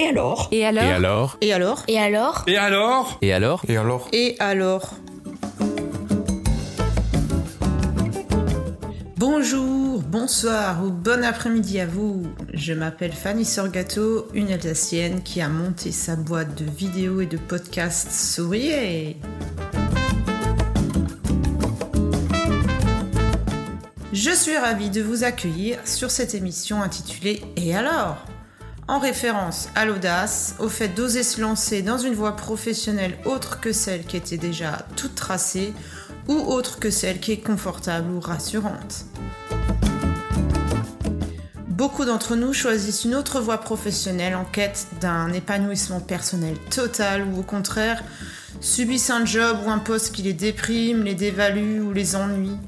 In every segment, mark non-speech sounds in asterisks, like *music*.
Et alors Et alors Et alors Et alors Et alors Et alors Et alors Et alors Et alors Bonjour, bonsoir ou bon après-midi à vous. Je m'appelle Fanny Sorgato, une Alsacienne qui a monté sa boîte de vidéos et de podcasts Souriez Je suis ravie de vous accueillir sur cette émission intitulée Et alors en référence à l'audace, au fait d'oser se lancer dans une voie professionnelle autre que celle qui était déjà toute tracée ou autre que celle qui est confortable ou rassurante. Beaucoup d'entre nous choisissent une autre voie professionnelle en quête d'un épanouissement personnel total ou au contraire subissent un job ou un poste qui les déprime, les dévalue ou les ennuie.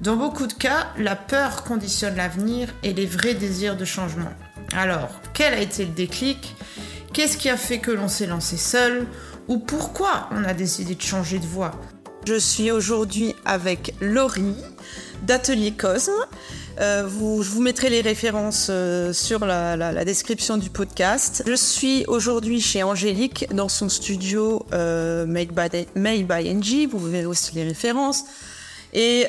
Dans beaucoup de cas, la peur conditionne l'avenir et les vrais désirs de changement. Alors, quel a été le déclic? Qu'est-ce qui a fait que l'on s'est lancé seul? Ou pourquoi on a décidé de changer de voie? Je suis aujourd'hui avec Laurie d'Atelier Cosme. Euh, je vous mettrai les références euh, sur la, description du podcast. Je suis aujourd'hui chez Angélique dans son studio euh, Made, by, Made by NG. Vous verrez aussi les références. Et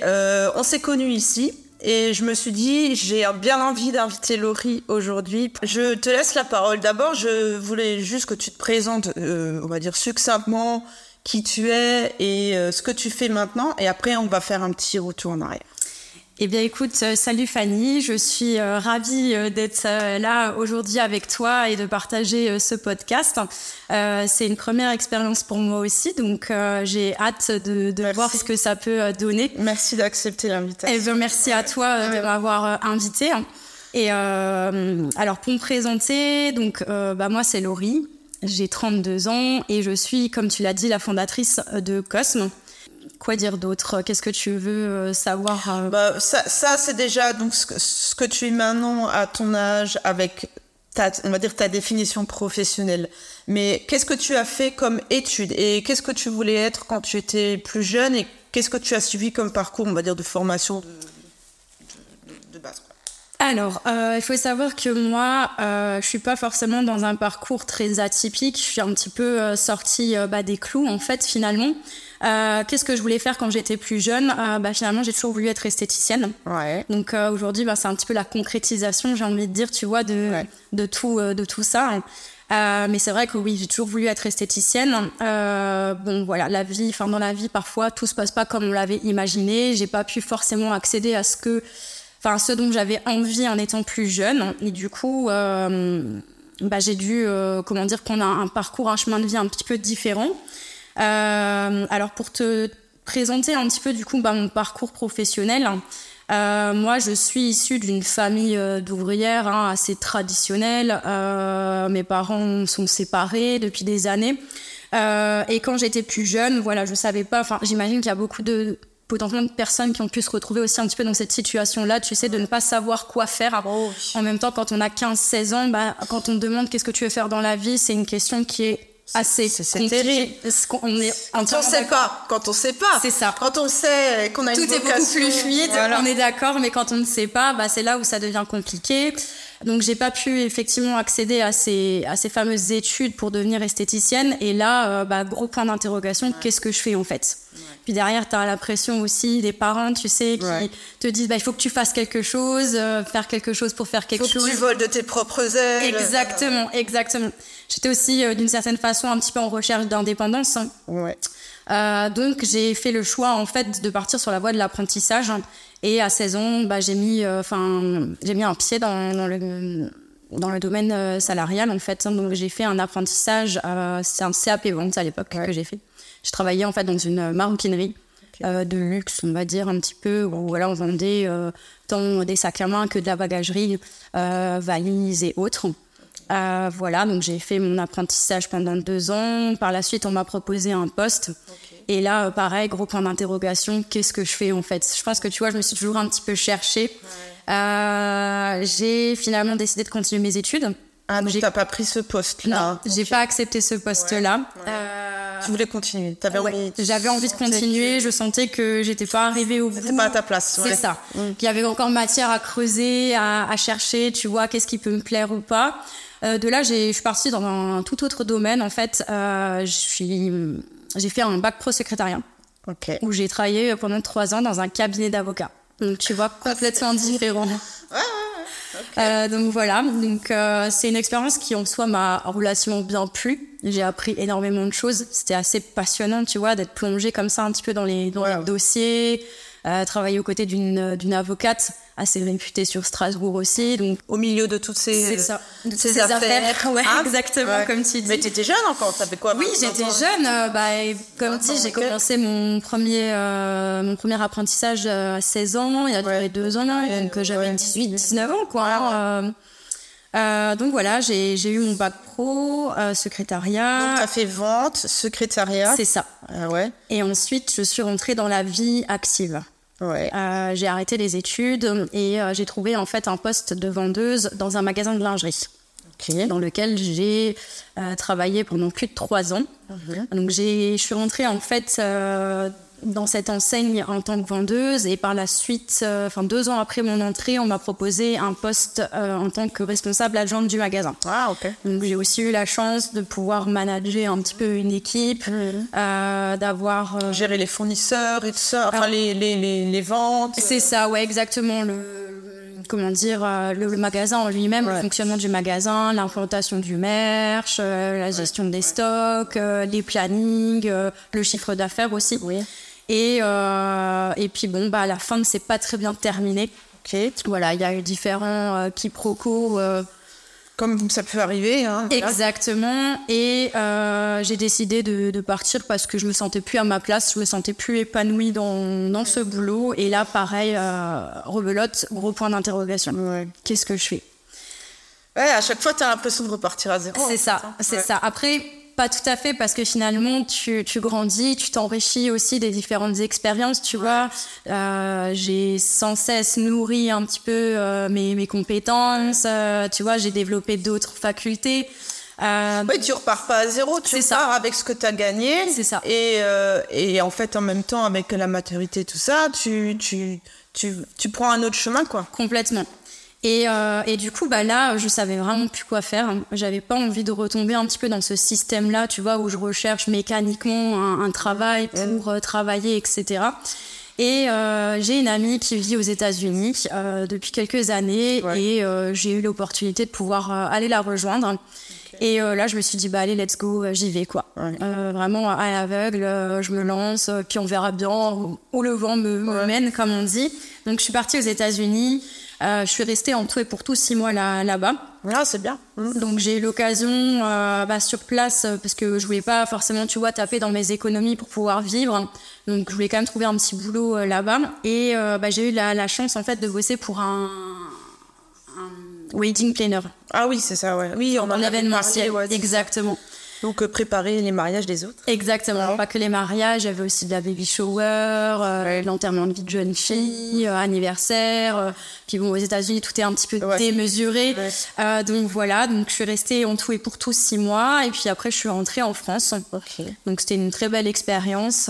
on s'est connus ici. Et je me suis dit, j'ai bien envie d'inviter Laurie aujourd'hui. Je te laisse la parole. D'abord, je voulais juste que tu te présentes, euh, on va dire succinctement, qui tu es et euh, ce que tu fais maintenant. Et après, on va faire un petit retour en arrière. Eh bien, écoute, euh, salut Fanny. Je suis euh, ravie euh, d'être euh, là aujourd'hui avec toi et de partager euh, ce podcast. Euh, c'est une première expérience pour moi aussi, donc j'ai hâte de, de voir ce que ça peut donner. Merci d'accepter l'invitation. Eh bien, merci à toi de m'avoir invité. Et alors, pour me présenter, donc, bah, moi, c'est Laurie. J'ai 32 ans et je suis, comme tu l'as dit, la fondatrice de Cosme quoi dire d'autre? Qu'est-ce que tu veux savoir bah, Ça, c'est déjà donc ce que, tu es maintenant à ton âge avec ta, on va dire ta définition professionnelle. Mais qu'est-ce que tu as fait comme étude? Et qu'est-ce que tu voulais être quand tu étais plus jeune? Et qu'est-ce que tu as suivi comme parcours, on va dire, de formation de, de, base. Alors, euh, il faut savoir que moi, euh, je suis pas forcément dans un parcours très atypique. Je suis un petit peu euh, sortie bah, des clous, en fait, finalement. Euh, Qu'est-ce que je voulais faire quand j'étais plus jeune? Euh, bah, Finalement, j'ai toujours voulu être esthéticienne. Ouais. Donc euh, aujourd'hui, bah, c'est un petit peu la concrétisation, j'ai envie de dire, tu vois, de, ouais. de, tout, de tout ça. mais c'est vrai que oui, j'ai toujours voulu être esthéticienne. bon, voilà, la vie, enfin dans la vie, parfois, tout se passe pas comme on l'avait imaginé. J'ai pas pu forcément accéder à ce que enfin ce dont j'avais envie en étant plus jeune. Et du coup euh, bah, j'ai dû euh, comment dire prendre un, un, parcours un chemin de vie un petit peu différent. Euh, alors pour te présenter un petit peu du coup bah, mon parcours professionnel moi je suis issue d'une famille d'ouvrières hein, assez traditionnelle. Mes parents sont séparés depuis des années. Et quand j'étais plus jeune voilà je savais pas enfin j'imagine qu'il y a beaucoup de potentiellement de personnes qui ont pu se retrouver aussi un petit peu dans cette situation-là, tu sais, de ne pas savoir quoi faire. Oh. En même temps, quand on a 15-16 ans, bah, quand on demande qu'est-ce que tu veux faire dans la vie, c'est une question qui est assez c'est terrible. On est quand on sait pas quand on sait pas. C'est ça. Quand on sait qu'on a tout une est beaucoup plus fluide voilà. on est d'accord mais quand on ne sait pas bah, c'est là où ça devient compliqué. Donc j'ai pas pu effectivement accéder à ces à ces fameuses études pour devenir esthéticienne. Et là euh, bah, gros point d'interrogation qu'est-ce que je fais en fait? Puis derrière tu as la pression aussi des parents tu sais qui ouais. te disent bah il faut que tu fasses quelque chose euh, faire quelque chose pour faire quelque faut chose que tu voles de tes propres ailes exactement exactement j'étais aussi euh, d'une certaine façon un petit peu en recherche d'indépendance hein. ouais. Euh, donc j'ai fait le choix en fait de partir sur la voie de l'apprentissage et à 16 ans bah, j'ai mis j'ai mis un pied dans, dans, le dans le domaine salarial en fait donc j'ai fait un apprentissage c'est un CAP vente à l'époque ouais. que j'ai fait je travaillais en fait dans une maroquinerie okay. euh, de luxe on va dire un petit peu où voilà on vendait tant des sacs à main que de la bagagerie valises et autres euh, voilà, donc j'ai fait mon apprentissage pendant deux ans. Par la suite, on m'a proposé un poste. Okay. Et là, euh, pareil, gros point d'interrogation, qu'est-ce que je fais en fait? Je pense que tu vois, je me suis toujours un petit peu cherchée. Ouais. Euh, j'ai finalement décidé de continuer mes études. Ah, donc t'as pas pris ce poste-là Non, j'ai pas accepté ce poste-là. Ouais. Ouais. Euh... Tu voulais continuer ouais. envie... J'avais envie de continuer. Que... Je sentais que j'étais pas arrivée au bout. Pas à ta place. C'est ça. Mm. Qu'il y avait encore matière à creuser, à, à chercher. Tu vois, qu'est-ce qui peut me plaire ou pas. de là, je suis partie dans un, tout autre domaine. En fait, j'ai fait un bac pro secrétariat. Où j'ai travaillé pendant trois ans dans un cabinet d'avocats. Donc, tu vois, complètement différent. *laughs* Ouais, euh, donc voilà, donc euh, c'est une expérience qui en soi m'a relativement bien plu. J'ai appris énormément de choses. C'était assez passionnant, tu vois, d'être plongé comme ça un petit peu dans les, dans les dossiers, euh, travailler aux côtés d'une d'une avocate assez réputée sur Strasbourg aussi. Donc au milieu de toutes ces, ça, de ces, affaires, *laughs* ouais, ah, exactement comme tu dis. Mais t'étais jeune encore, fait quoi Oui, j'étais jeune. Euh, bah, comme tu dis, j'ai commencé mon premier euh, mon premier apprentissage à 16 ans. Il y a duré deux ans, donc j'avais 18, 19 ans quoi. Euh, donc voilà, j'ai eu mon bac pro, euh, secrétariat. Donc as fait vente, secrétariat. C'est ça. Ah ouais. Et ensuite, je suis rentrée dans la vie active. Ouais. Euh, j'ai arrêté les études et euh, j'ai trouvé en fait un poste de vendeuse dans un magasin de lingerie. Okay. Dans lequel j'ai euh, travaillé pendant plus de trois ans. Mhm. Donc je suis rentrée en fait dans cette enseigne en tant que vendeuse et par la suite, euh, enfin deux ans après mon entrée, on m'a proposé un poste euh, en tant que responsable adjointe du magasin. Ah ok. Donc j'ai aussi eu la chance de pouvoir manager un petit peu une équipe, euh, d'avoir gérer les fournisseurs et tout ça, enfin les, les, les, les, ventes. C'est ça, ouais exactement le comment dire le, magasin en lui-même, le fonctionnement du magasin, l'implantation du merch, la gestion des stocks, les plannings, le chiffre d'affaires aussi. Oui. Et, euh, et puis bon, bah, à la fin, c'est pas très bien terminé. Okay. Voilà, il y a eu différents euh, quiproquos. Euh, comme ça peut arriver. Hein, Exactement. Et euh, j'ai décidé de, de, partir parce que je me sentais plus à ma place, je me sentais plus épanouie dans, dans ce boulot. Et là, pareil, euh, rebelote, gros point d'interrogation. Ouais. Qu'est-ce que je fais? Ouais, à chaque fois, tu as l'impression de repartir à zéro. C'est ça, c'est ça. Après, pas tout à fait, parce que finalement, tu, tu grandis, tu t'enrichis aussi des différentes expériences, tu vois. Euh, j'ai sans cesse nourri un petit peu euh, mes, mes compétences, euh, tu vois, j'ai développé d'autres facultés. Oui, tu repars pas à zéro, tu repars ça. avec ce que tu as gagné. C'est ça. Et, et en fait, en même temps, avec la maturité, tout ça, tu, tu, tu, tu prends un autre chemin, quoi. Complètement. Et, euh, et, du coup, bah là, je savais vraiment plus quoi faire. J'avais pas envie de retomber un petit peu dans ce système-là, tu vois, où je recherche mécaniquement un, un travail pour euh, travailler, etc. Et euh, j'ai une amie qui vit aux États-Unis euh, depuis quelques années ouais. et euh, j'ai eu l'opportunité de pouvoir aller la rejoindre. Okay. Et là, je me suis dit, bah allez, let's go, j'y vais, quoi. Ouais. vraiment à l'aveugle, je me lance, puis on verra bien où le vent me, me mène, comme on dit. Donc, je suis partie aux États-Unis. Euh, je suis restée en tout et pour tout six mois là, là-bas. Ah, c'est bien. Mmh. Donc j'ai eu l'occasion euh, bah, sur place euh, parce que je voulais pas forcément, tu vois, taper dans mes économies pour pouvoir vivre. Donc je voulais quand même trouver un petit boulot euh, là-bas. Et euh, bah, j'ai eu la, la, chance en fait de bosser pour un, un wedding planner. Ah oui, c'est ça, ouais. Oui, on en événementiel, ouais, exactement. Donc euh, préparer les mariages des autres. Exactement, ouais. pas que les mariages, il y avait aussi de la baby shower, euh, ouais. l'enterrement de vie de jeune fille, euh, anniversaire. Euh, puis bon, aux États-Unis, tout est un petit peu ouais. démesuré. Donc voilà, donc je suis restée en tout et pour tout six mois, et puis après je suis rentrée en France. Okay. Donc c'était une très belle expérience.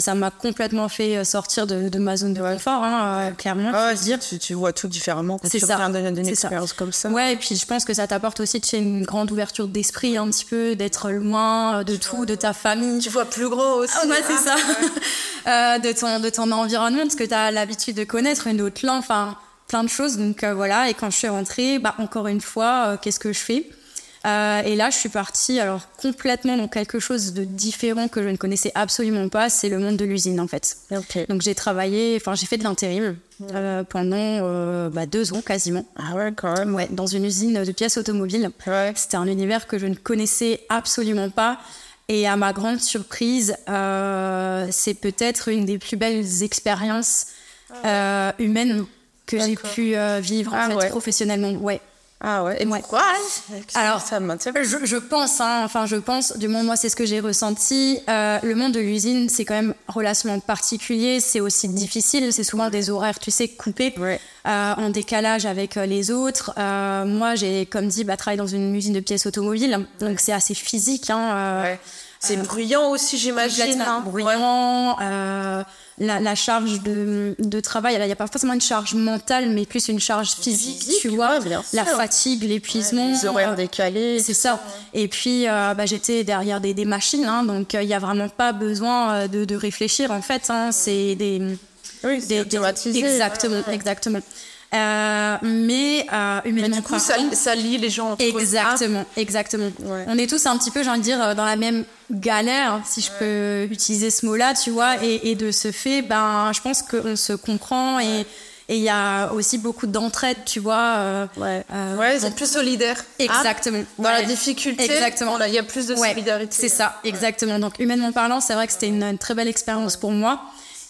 Ça m'a complètement fait sortir de, de ma zone de confort, hein, clairement. Ah, dire. Tu, tu, vois tout différemment quand tu ça. reviens d'une expérience ça. comme ça. Ouais, et puis je pense que ça t'apporte aussi une grande ouverture d'esprit, un petit peu d'être loin de tout, de ta famille. Tu vois plus gros aussi. Ah, ouais, c'est ça. *laughs* euh, de, ton, de ton environnement, parce que tu as l'habitude de connaître une autre langue, enfin, plein de choses. Donc euh, voilà, et quand je suis rentrée, bah, encore une fois, euh, qu'est-ce que je fais? Euh, et là, je suis partie alors complètement dans quelque chose de différent que je ne connaissais absolument pas. C'est le monde de l'usine en fait. Okay. Donc j'ai travaillé, enfin j'ai fait de l'intérim euh, pendant euh, bah, deux ans quasiment. Ah ouais, quand même. Ouais, dans une usine de pièces automobiles. Ouais. C'était un univers que je ne connaissais absolument pas. Et à ma grande surprise, c'est peut-être une des plus belles expériences ah humaines que j'ai pu vivre ah en fait, ouais. professionnellement. Ouais. Ah ouais. Et ouais. pourquoi Alors, ça je, je pense, hein, enfin, je pense, du moins, moi, c'est ce que j'ai ressenti. Euh, le monde de l'usine, c'est quand même relativement particulier. C'est aussi difficile. C'est souvent des horaires, tu sais, coupés, ouais. euh, en décalage avec euh, les autres. Euh, moi, j'ai, comme dit, bah, travaillé dans une usine de pièces automobiles. Donc, c'est assez physique. Hein, ouais. C'est bruyant aussi, j'imagine. Hein. Bruyant la, la charge de, de travail, il n'y a pas forcément une charge mentale, mais plus une charge physique, tu vois. la fatigue, l'épuisement. les horaires décalés. C'est ça. Et puis, euh, bah, j'étais derrière des, des machines, hein, donc il n'y a vraiment pas besoin de, de réfléchir, en fait. Hein, c'est des. Oui, des, automatisé. Exactement, exactement. Euh, mais euh, humainement du coup, ça, ça, lie les gens entre Exactement, exactement. Ouais. On est tous un petit peu, j'ai envie de dire, dans la même galère, si je peux utiliser ce mot-là, tu vois, et, et, de ce fait, ben, je pense qu'on se comprend et et il y a aussi beaucoup d'entraide, tu vois. Euh, ouais, euh, ouais ils sont plus solidaires. Exactement. dans la difficulté, exactement. il y a plus de solidarité. C'est ça, exactement. Donc, humainement parlant, c'est vrai que c'était une, une, très belle expérience pour moi.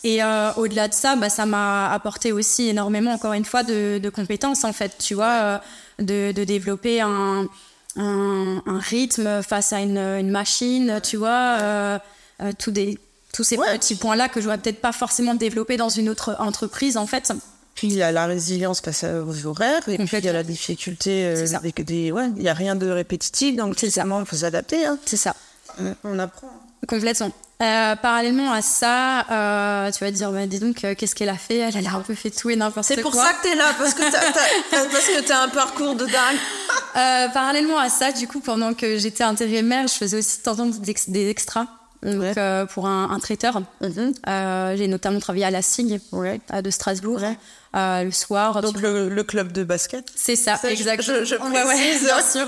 Et euh, au-delà de ça, bah, ça m'a apporté aussi énormément, encore une fois, de, de compétences, en fait, tu vois, euh, de, de, développer un, un, un, rythme face à une, une machine, tu vois, euh, euh tout des, tous ces ouais. petits points-là que je n'aurais peut-être pas forcément développé dans une autre entreprise, en fait. Puis il y a la résilience face aux horaires, et puis il y a la difficulté avec des. Ouais, il n'y a rien de répétitif, donc nécessairement il faut s'adapter. Hein. C'est ça. on apprend. Complètement. Euh, parallèlement à ça, euh, tu vas te dire, bah, dis donc, euh, qu'est-ce qu'elle a fait? Elle, a un peu fait tout et n'importe quoi. C'est pour ça que t'es là, parce que t'as, as un parcours de dingue. Euh, parallèlement à ça, du coup, pendant que j'étais intérimaire, je faisais aussi temps des, des extras. Donc, ouais. euh, pour un, un traiteur. Mm -hmm. j'ai notamment travaillé à la SIG ouais. de Strasbourg. Ouais. Euh, le soir. Donc le, le, club de basket C'est ça, ça, exactement. Je, je ouais, ouais, bien sûr.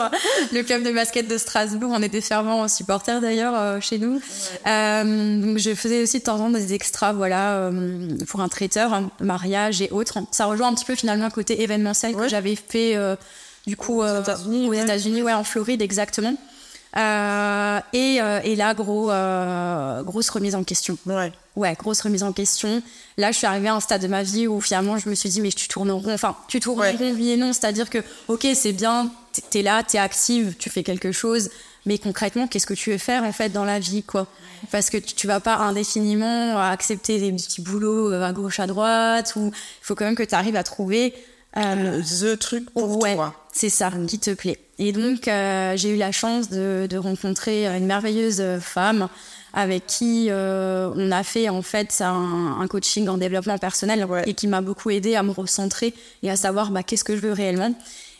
le club de basket de Strasbourg, on était fervents supporters d'ailleurs euh, chez nous. Ouais. Euh, donc je faisais aussi de temps en temps des extras, voilà, euh, pour un traiteur, un mariage et autres. Ça rejoint un petit peu finalement le côté événementiel que j'avais fait du coup aux États-Unis, aux États-Unis, ouais, en Floride exactement. Euh, et, euh, et, là, gros, euh, grosse remise en question. Ouais. Ouais, grosse remise en question. Là, je suis arrivée à un stade de ma vie où finalement, je me suis dit, mais tu tournes en rond. Enfin, tu tournes ouais. en rond, oui et non. C'est-à-dire que, ok, c'est bien, t'es là, t'es active, tu fais quelque chose. Mais concrètement, qu'est-ce que tu veux faire en fait dans la vie, quoi? Parce que tu, vas pas indéfiniment accepter des petits boulots à gauche, à droite. Ou il faut quand même que tu arrives à trouver euh, the truc pour ouais, toi. C'est ça, qui te plaît. Et donc, euh, j'ai eu la chance de, de, rencontrer une merveilleuse femme avec qui euh, on a fait en fait un, un coaching en développement personnel ouais. et qui m'a beaucoup aidé à me recentrer et à savoir bah, qu'est-ce que je veux réellement.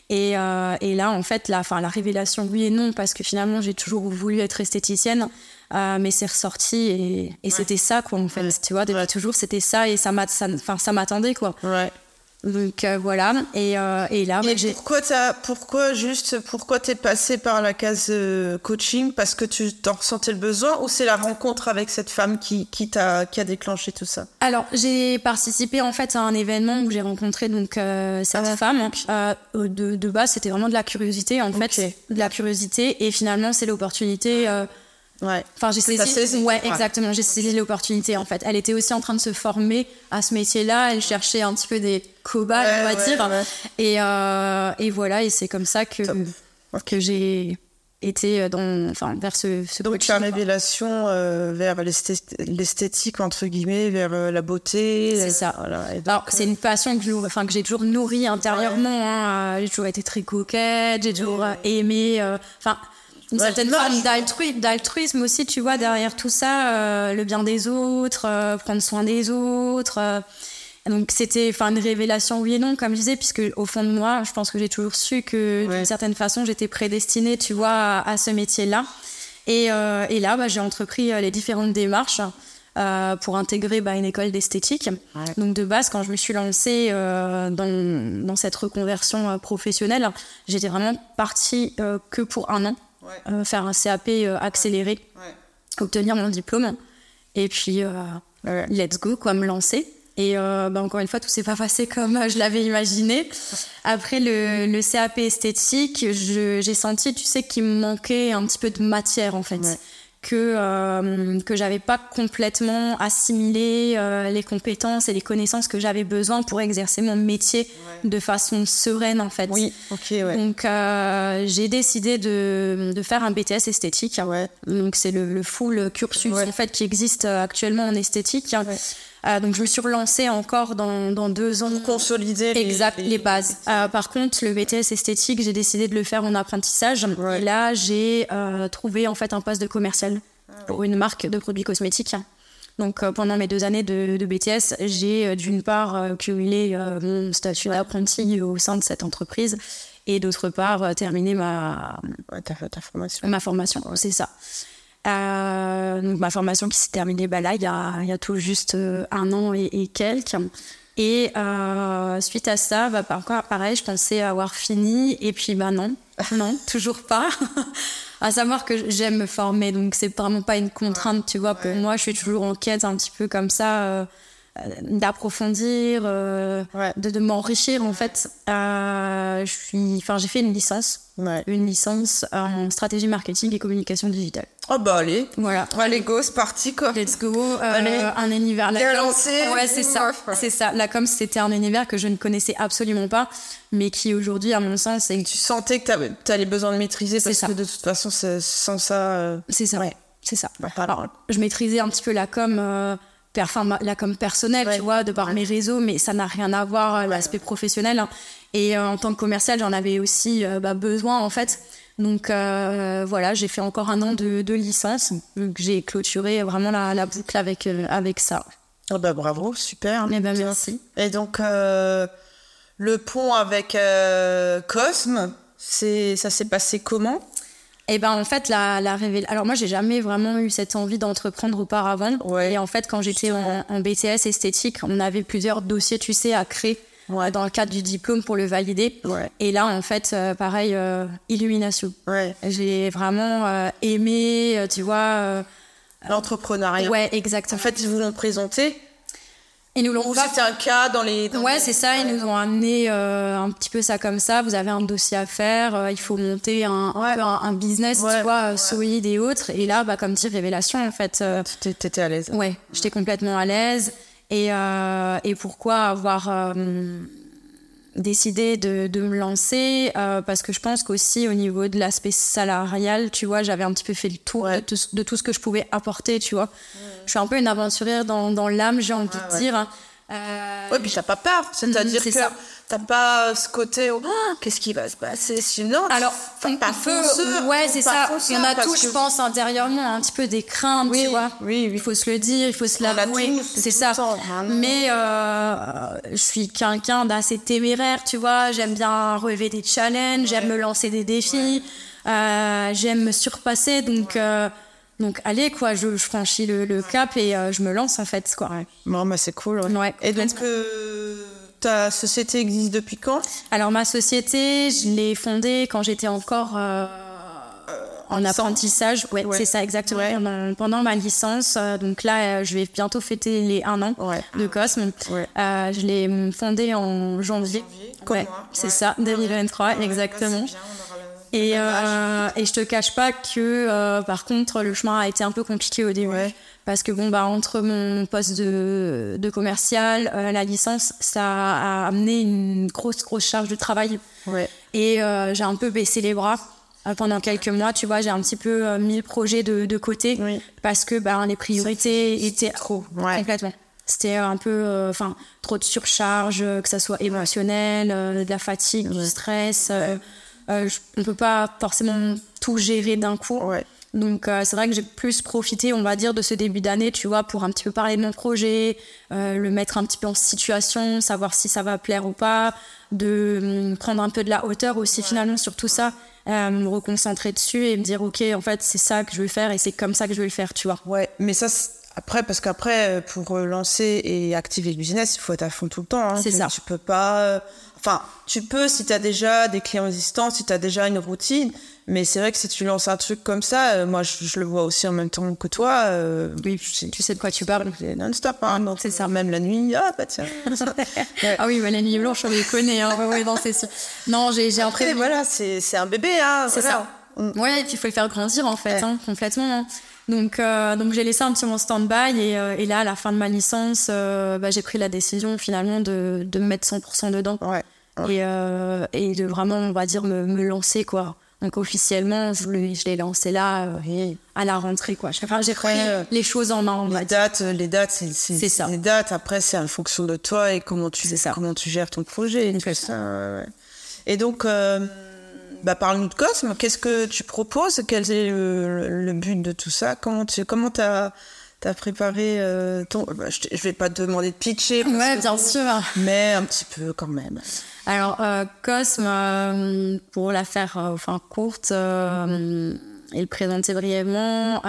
Et, euh, et là, en fait, la, fin, la révélation, oui et non, parce que finalement, j'ai toujours voulu être esthéticienne, euh, mais c'est ressorti et, et ouais. c'était ça, quoi, en fait. Ouais. Tu vois, toujours, c'était ça et ça m'attendait, quoi. Donc euh, voilà, et, euh, et là, et. Pourquoi, pourquoi juste, pourquoi t'es passé par la case euh, coaching? Parce que tu t'en ressentais le besoin ou c'est la rencontre avec cette femme qui, qui, t'a, qui a déclenché tout ça? Alors, j'ai participé en fait à un événement où j'ai rencontré donc cette ah, femme. De, de base, c'était vraiment de la curiosité en okay. fait, de la curiosité, et finalement, c'est l'opportunité Ouais. Enfin, j'ai saisi. saisi. Ouais, ouais, exactement. J'ai saisi l'opportunité en fait. Elle était aussi en train de se former à ce métier-là. Elle cherchait un petit peu des cobayes, ouais, on va dire. Et, euh, et voilà. Et c'est comme ça que que j'ai été dans, enfin, vers ce, ce Donc, la révélation euh, vers l'esthétique, entre guillemets, vers euh, la beauté. C'est ça. Voilà. Alors, c'est une passion que, je, enfin, que j'ai toujours nourrie intérieurement. Hein. J'ai toujours été très coquette, j'ai toujours aimé. Enfin, une ouais, certaine forme d'altruisme aussi, tu vois, derrière tout ça, euh, le bien des autres, euh, prendre soin des autres. Euh, donc c'était enfin une révélation oui et non comme je disais puisque au fond de moi je pense que j'ai toujours su que ouais. d'une certaine façon j'étais prédestinée tu vois à, à ce métier là et, et là bah, j'ai entrepris les différentes démarches euh, pour intégrer bah, une école d'esthétique ouais. donc de base quand je me suis lancée euh, dans, dans cette reconversion professionnelle j'étais vraiment partie que pour un an Ouais. Euh, faire un CAP euh, accéléré, obtenir mon diplôme, et puis euh, let's go, quoi, me lancer. Et bah, encore une fois, tout s'est pas passé comme je l'avais imaginé. Après le, le CAP esthétique, j'ai senti, tu sais, qu'il me manquait un petit peu de matière en fait. Ouais que euh, que j'avais pas complètement assimilé euh, les compétences et les connaissances que j'avais besoin pour exercer mon métier ouais. de façon sereine en fait. Oui, ok, ouais. Donc euh, j'ai décidé de, de faire un BTS esthétique. Ouais. Donc c'est le, le full cursus ouais. en fait qui existe actuellement en esthétique. Euh, donc je me suis relancée encore dans, dans deux ans. Pour consolider les, exact, les, les bases. Euh, par contre, le BTS esthétique, j'ai décidé de le faire en apprentissage. Ouais. Et là, j'ai euh, trouvé en fait un poste de commercial ah, pour une marque de produits cosmétiques. Donc pendant mes deux années de, BTS, j'ai d'une part cumulé mon statut d'apprenti au sein de cette entreprise et d'autre part terminé ma, formation. Ma formation, c'est ça. Donc ma formation qui s'est terminée bah, là, il y a, y a, tout juste un an et, et quelques. Et euh, suite à ça, bah, pareil, je pensais avoir fini. Et puis, bah non, non, *laughs* toujours pas. *laughs* à savoir que j'aime me former, donc c'est vraiment pas une contrainte, tu vois. Pour moi, je suis toujours en quête un petit peu comme ça. Euh, euh, d'approfondir, euh, de, de m'enrichir en fait. Euh, j'ai fait une licence, une licence en stratégie marketing et communication digitale. Oh bah allez, voilà. Allez go, c'est parti quoi. Let's go. un univers. La lancé. Ouais, c'est ça, c'est ça. La com, c'était un univers que je ne connaissais absolument pas, mais qui aujourd'hui, à mon sens, c'est. Tu sentais que tu avais besoin de maîtriser parce que de toute façon, sans ça. C'est ça. Ouais. C'est ça. Bah, Alors, je maîtrisais un petit peu la com enfin là comme personnel, tu vois, de par mes réseaux, mais ça n'a rien à voir avec l'aspect professionnel. Hein. Et euh, en tant que commercial, j'en avais aussi euh, bah, besoin en fait. Donc euh, voilà, j'ai fait encore un an de, de licence. J'ai clôturé vraiment la, la boucle avec avec ça. Oh bah bravo, super. Eh ben, merci. Et donc le pont avec Cosme, c'est ça s'est passé comment? Et eh ben en fait la, la révélation. Alors moi j'ai jamais vraiment eu cette envie d'entreprendre auparavant. Et en fait quand j'étais en, BTS esthétique, on avait plusieurs dossiers, tu sais, à créer. dans le cadre du diplôme pour le valider. Et là, en fait, euh, pareil, euh, illumination. J'ai vraiment euh, aimé, tu vois. L'entrepreneuriat. Ouais, exactement. En fait, ils vous l'ont présenté ils nous l'ont C'était un cas dans les. ouais, c'est ça. Ils nous ont amené euh, un petit peu ça comme ça. Vous avez un dossier à faire. Euh, il faut monter un, un, business, tu vois, solide et autres. Et là, bah, comme dit révélation, en fait. Euh, T'étais à l'aise. Ouais, j'étais complètement à l'aise. Et, et pourquoi avoir décidé de, de, me lancer parce que je pense qu'aussi au niveau de l'aspect salarial, tu vois, j'avais un petit peu fait le tour de, tout, ce que je pouvais apporter, tu vois. Je suis un peu une aventurière dans, dans l'âme, j'ai envie de dire. Hein. Euh... Ouais, puis t'as pas peur. C'est-à-dire que t'as pas ce côté, oh, qu'est-ce qui va se passer sinon? Alors, pas fonceur, ouais, c'est ça. Il y en a tous, je pense, intérieurement, un petit peu des craintes, oui, tu vois. Oui, Il faut se le dire, il faut se l'avouer. C'est ça. Mais euh, je suis quelqu'un d'assez téméraire, tu vois. J'aime bien relever des challenges, j'aime me lancer des défis, euh, j'aime me surpasser, donc. Euh, donc allez quoi, je, franchis le, cap et euh, je me lance en fait quoi. Bon bah c'est cool. Ouais. Et donc ta société existe depuis quand? Alors ma société, je l'ai fondée quand j'étais encore euh, en apprentissage. Ouais, c'est ça exactement. Pendant, ma licence, euh, donc là je vais bientôt fêter les un an de Cosme. je l'ai fondée en janvier. Ouais, c'est ça, 2023 exactement. Et, euh, et je te cache pas que, euh, par contre, le chemin a été un peu compliqué au début. Parce que, bon, bah, entre mon poste de, de commercial, euh, la licence, ça a amené une grosse, grosse charge de travail. Ouais. Et euh, j'ai un peu baissé les bras euh, pendant quelques mois, tu vois, j'ai un petit peu mis le projet de, de côté parce que bah, les priorités étaient trop ouais. complètement. C'était un peu, enfin, trop de surcharge, que ça soit émotionnel, de la fatigue, du stress. Euh, on peut pas forcément tout gérer d'un coup. Donc euh, c'est vrai que j'ai plus profité, on va dire, de ce début d'année, tu vois, pour un petit peu parler de mon projet, euh, le mettre un petit peu en situation, savoir si ça va plaire ou pas, de hum, prendre un peu de la hauteur aussi finalement sur tout ça, me reconcentrer dessus et me dire ok, en fait c'est ça que je veux faire et c'est comme ça que je vais le faire, tu vois. Ouais, mais ça après parce qu'après pour lancer et activer le business, il faut être à fond tout le temps. Hein. c'est ça. Tu peux pas Enfin, tu peux si tu as déjà des clients existants, si tu as déjà une routine, mais c'est vrai que si tu lances un truc comme ça, euh, moi je, le vois aussi en même temps que toi. Euh, oui, tu sais de quoi tu parles. Non-stop, hein, c'est ça. Même la nuit, ah bah tiens. *laughs* Ah oui, la nuit blanche, on les connaît. Hein. Ouais, non, c'est Non, j'ai Après, voilà, c'est un bébé. Hein, c'est ça. Mm. Ouais, et puis il faut le faire grandir en fait, hein, complètement. Hein. Donc, euh, donc j'ai laissé un petit moment stand-by et, et, là, à la fin de ma licence, bah, j'ai pris la décision finalement de, de me mettre 100% dedans. Ouais et, euh, et de vraiment, on va dire, me, me lancer, quoi. Donc officiellement, je l'ai lancé là euh, à la rentrée quoi. Enfin, j'ai pris euh, les choses en main. les dates, les dates, c'est ça. Les dates. Après, c'est en fonction de toi et comment tu comment tu gères ton projet. Et, ça, et donc, euh, bah, parle-nous de Cosme. Qu'est-ce que tu proposes? Quel est le, le, but de tout ça? Comment tu comment as T'as préparé euh, ton. Bah, je, vais pas te demander de pitcher. Ouais, bien sûr. Mais un petit peu quand même. Alors, euh, Cosme, euh, pour la faire enfin courte et le présenter brièvement,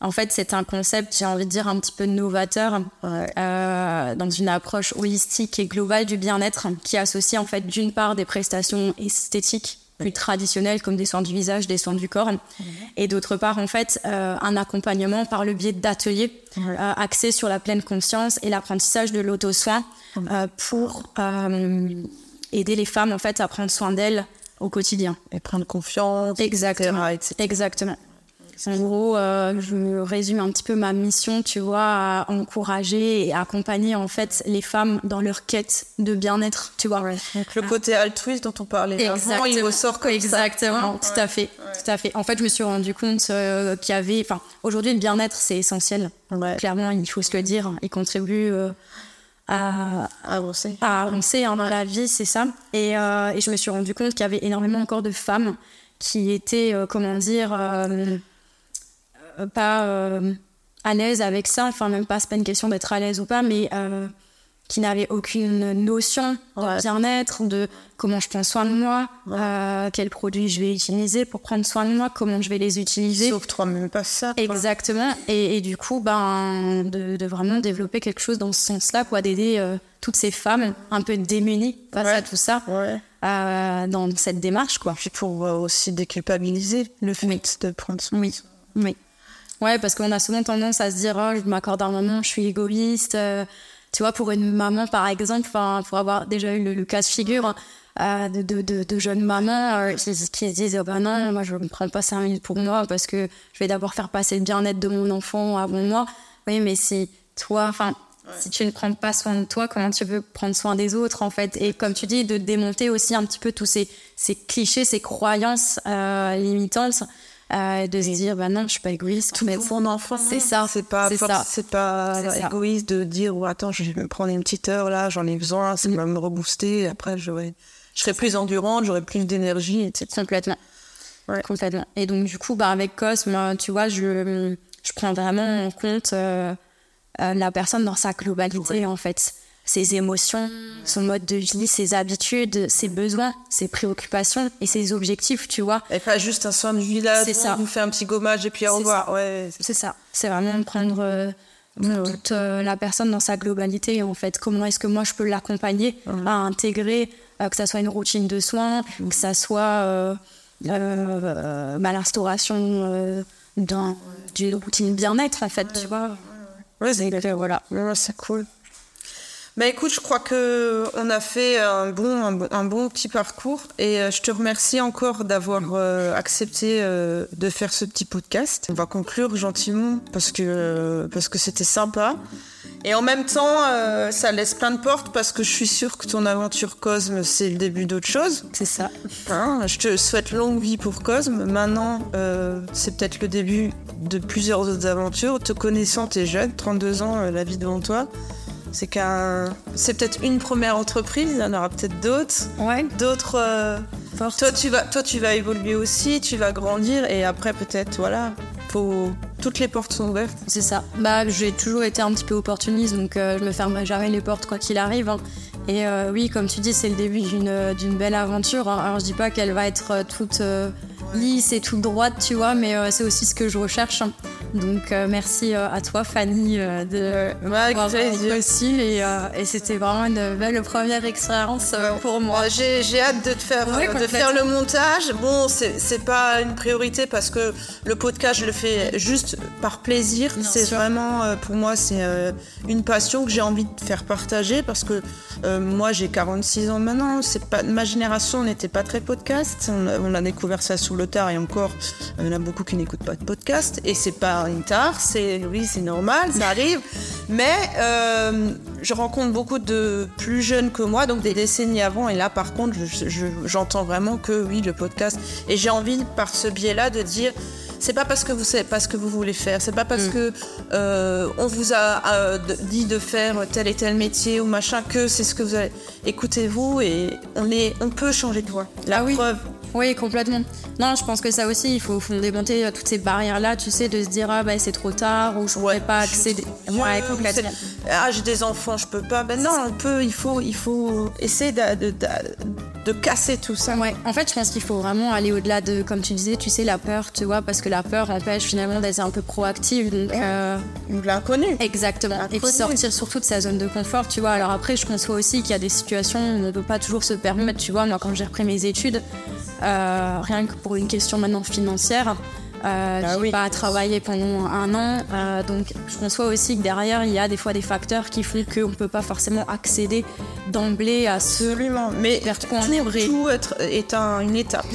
en fait, c'est un concept, j'ai envie de dire, un petit peu novateur dans une approche holistique et globale du bien-être qui associe en fait d'une part des prestations esthétiques plus traditionnels comme des soins du visage, des soins du corps. Et d'autre part, en fait, euh, un accompagnement par le biais d'ateliers euh, axés sur la pleine conscience et l'apprentissage de l'auto-soin euh, pour aider les femmes, en fait, à prendre soin d'elles au quotidien. Et prendre confiance, Exactement. Exactement. En gros, euh, je résume un petit peu ma mission, tu vois, à encourager et accompagner en fait les femmes dans leur quête de bien-être, tu vois. Donc le côté altruiste dont on parlait avant, il ressort comme Exactement, tout à fait, tout à fait. En fait, je me suis rendu compte euh, qu'il y avait, enfin, aujourd'hui le bien-être c'est essentiel. Clairement, il faut se le dire, il contribue. Euh, à, avancer, à avancer hein, dans la vie, c'est ça. Et, et, je me suis rendu compte qu'il y avait énormément encore de femmes qui étaient, comment dire, pas euh, à l'aise avec ça, enfin même pas, c'est pas une question d'être à l'aise ou pas, mais euh, qui n'avaient aucune notion de bien-être, de comment je prends soin de moi, quels produits je vais utiliser pour prendre soin de moi, comment je vais les utiliser. Sauf toi, même pas ça. Exactement. Et, du coup, ben, de, vraiment développer quelque chose dans ce sens-là, quoi, d'aider toutes ces femmes un peu démunies face à tout ça. dans cette démarche, quoi. Puis pour aussi déculpabiliser le fait de prendre soin. Oui, oui. Ouais, parce qu'on a souvent tendance à se dire, oh, je m'accorde un moment, je suis égoïste. Euh, tu vois, pour une maman, par exemple, pour avoir déjà eu le, cas de figure euh, de, de, de, jeunes mamans euh, qui, qui, disent, oh, bah non, moi, je ne prends pas cinq minutes pour moi parce que je vais d'abord faire passer le bien-être de mon enfant avant moi. Oui, mais si toi, enfin, si tu ne prends pas soin de toi, comment tu veux prendre soin des autres, en fait? Et comme tu dis, de démonter aussi un petit peu tous ces, ces clichés, ces croyances limitantes euh, de se dire bah non je suis pas égoïste tout mais mon enfant c'est ça. C'est pas c'est pas égoïste de dire oh, attends je vais me prendre une petite heure là j'en ai besoin ça va me rebooster après j'aurai je serai plus endurante j'aurai plus d'énergie etc complètement. Ouais. complètement. Et donc du coup bah avec Cosme tu vois je je prends vraiment en compte euh, euh, la personne dans sa globalité en fait ses émotions, son mode de vie, ses habitudes, ses besoins, ses préoccupations et ses objectifs, tu vois. Et pas juste un soin de vie là, c'est ça. fait un petit gommage et puis au revoir. Ouais, c'est ça. C'est vraiment prendre euh, toute euh, la personne dans sa globalité en fait. Comment est-ce que moi je peux l'accompagner à intégrer, euh, que ça soit une routine de soins, que ça soit bah, l'instauration d'une routine bien-être en fait, tu vois. Ouais, c'est voilà. c'est cool. Bah écoute, je crois que on a fait un bon, un, bon petit parcours et euh, je te remercie encore d'avoir euh, accepté euh, de faire ce petit podcast. On va conclure gentiment parce que parce que c'était sympa et en même temps ça laisse plein de portes parce que je suis sûre que ton aventure Cosme c'est le début d'autre chose. C'est ça. Hein, je te souhaite longue vie pour Cosme. Maintenant c'est peut-être le début de plusieurs autres aventures. Te connaissant, t'es jeune, 32 ans, la vie devant toi. C'est qu'un, c'est peut-être une première entreprise, il y en aura peut-être d'autres. Ouais. D'autres. Euh, toi, tu vas, toi, tu vas évoluer aussi, tu vas grandir et après peut-être, voilà, faut... toutes les portes sont ouvertes. C'est ça. Bah, j'ai toujours été un petit peu opportuniste, donc euh, je me fermerai jamais les portes quoi qu'il arrive. Hein. Et euh, oui, comme tu dis, c'est le début d'une, d'une belle aventure. Hein. Alors je dis pas qu'elle va être toute lisse et toute droite, tu vois, mais c'est aussi ce que je recherche. Hein. Donc euh, merci euh, à toi Fanny euh, de m'avoir aussi et, et c'était vraiment une belle première expérience pour moi. J'ai hâte de te faire de faire le montage. Bon, c'est pas une priorité parce que le podcast je le fais juste par plaisir. C'est vraiment pour moi c'est une passion que j'ai envie de faire partager parce que moi j'ai 46 ans maintenant. C'est pas ma génération n'était pas très podcast. On a, on a découvert ça sous le tard et encore il y en a beaucoup qui n'écoutent pas de podcast et c'est pas une c'est oui, c'est normal, ça arrive. Mais euh, je rencontre beaucoup de plus jeunes que moi, donc des décennies avant. Et là, par contre, j'entends vraiment que oui, le podcast. Et j'ai envie, par ce biais-là, de dire c'est pas parce que vous savez pas ce que vous voulez faire, c'est pas parce mm. que euh, on vous a euh, dit de faire tel et tel métier ou machin que c'est ce que vous avez. Écoutez-vous et on est, on peut changer de voie. La ah preuve, Oui, complètement. Non, je pense que ça aussi, il faut, faut démonter toutes ces barrières-là, tu sais, de se dire, ah bah c'est trop tard, ou je ne pourrais pas accéder. Ouais, complètement. Ah, j'ai des enfants, je peux pas. Ben non, on peut, il faut, il faut essayer de, de, de, casser tout ça. Ouais, en fait, je pense qu'il faut vraiment aller au-delà de, comme tu disais, tu sais, la peur, tu vois, parce que la peur empêche finalement d'être un peu proactive. Donc, euh... L'inconnu. Exactement. Et puis sortir surtout de sa zone de confort, tu vois. Alors après, je conçois aussi qu'il y a des situations où on ne peut pas toujours se permettre, tu vois. Moi, quand j'ai repris mes études, euh, rien que pour une question maintenant financière, euh, ah j'ai pas travaillé pendant un an, euh, donc je conçois aussi que derrière il y a des fois des facteurs qui font qu'on ne peut pas forcément accéder d'emblée à ce Absolument. Mais tout être, est un, une étape.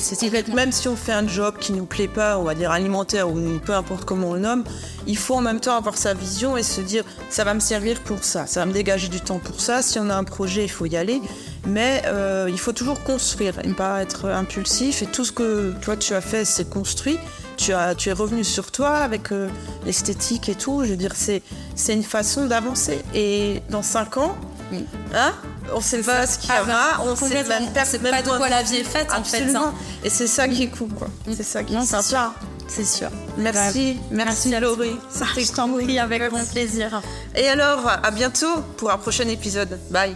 Même si on fait un job qui nous plaît pas, on va dire alimentaire ou peu importe comment on le nomme, il faut en même temps avoir sa vision et se dire ça va me servir pour ça, ça va me dégager du temps pour ça. Si on a un projet, il faut y aller. Mais euh, il faut toujours construire et ne pas être impulsif. Et tout ce que toi tu as fait, c'est construit tu, as, tu es revenu sur toi avec euh, l'esthétique et tout. Je veux dire, c'est, c'est une façon d'avancer. Et dans 5 ans, hein, on sait pas ce qu'il y aura, ah, on sait même, pas de quoi la vie est faite en fait. Hein. Et c'est ça qui est cool, quoi. C'est ça qui est sympa. C'est sûr. Merci, merci, merci Laurie. C'était je t'en avec grand plaisir. Et alors, à bientôt pour un prochain épisode. Bye.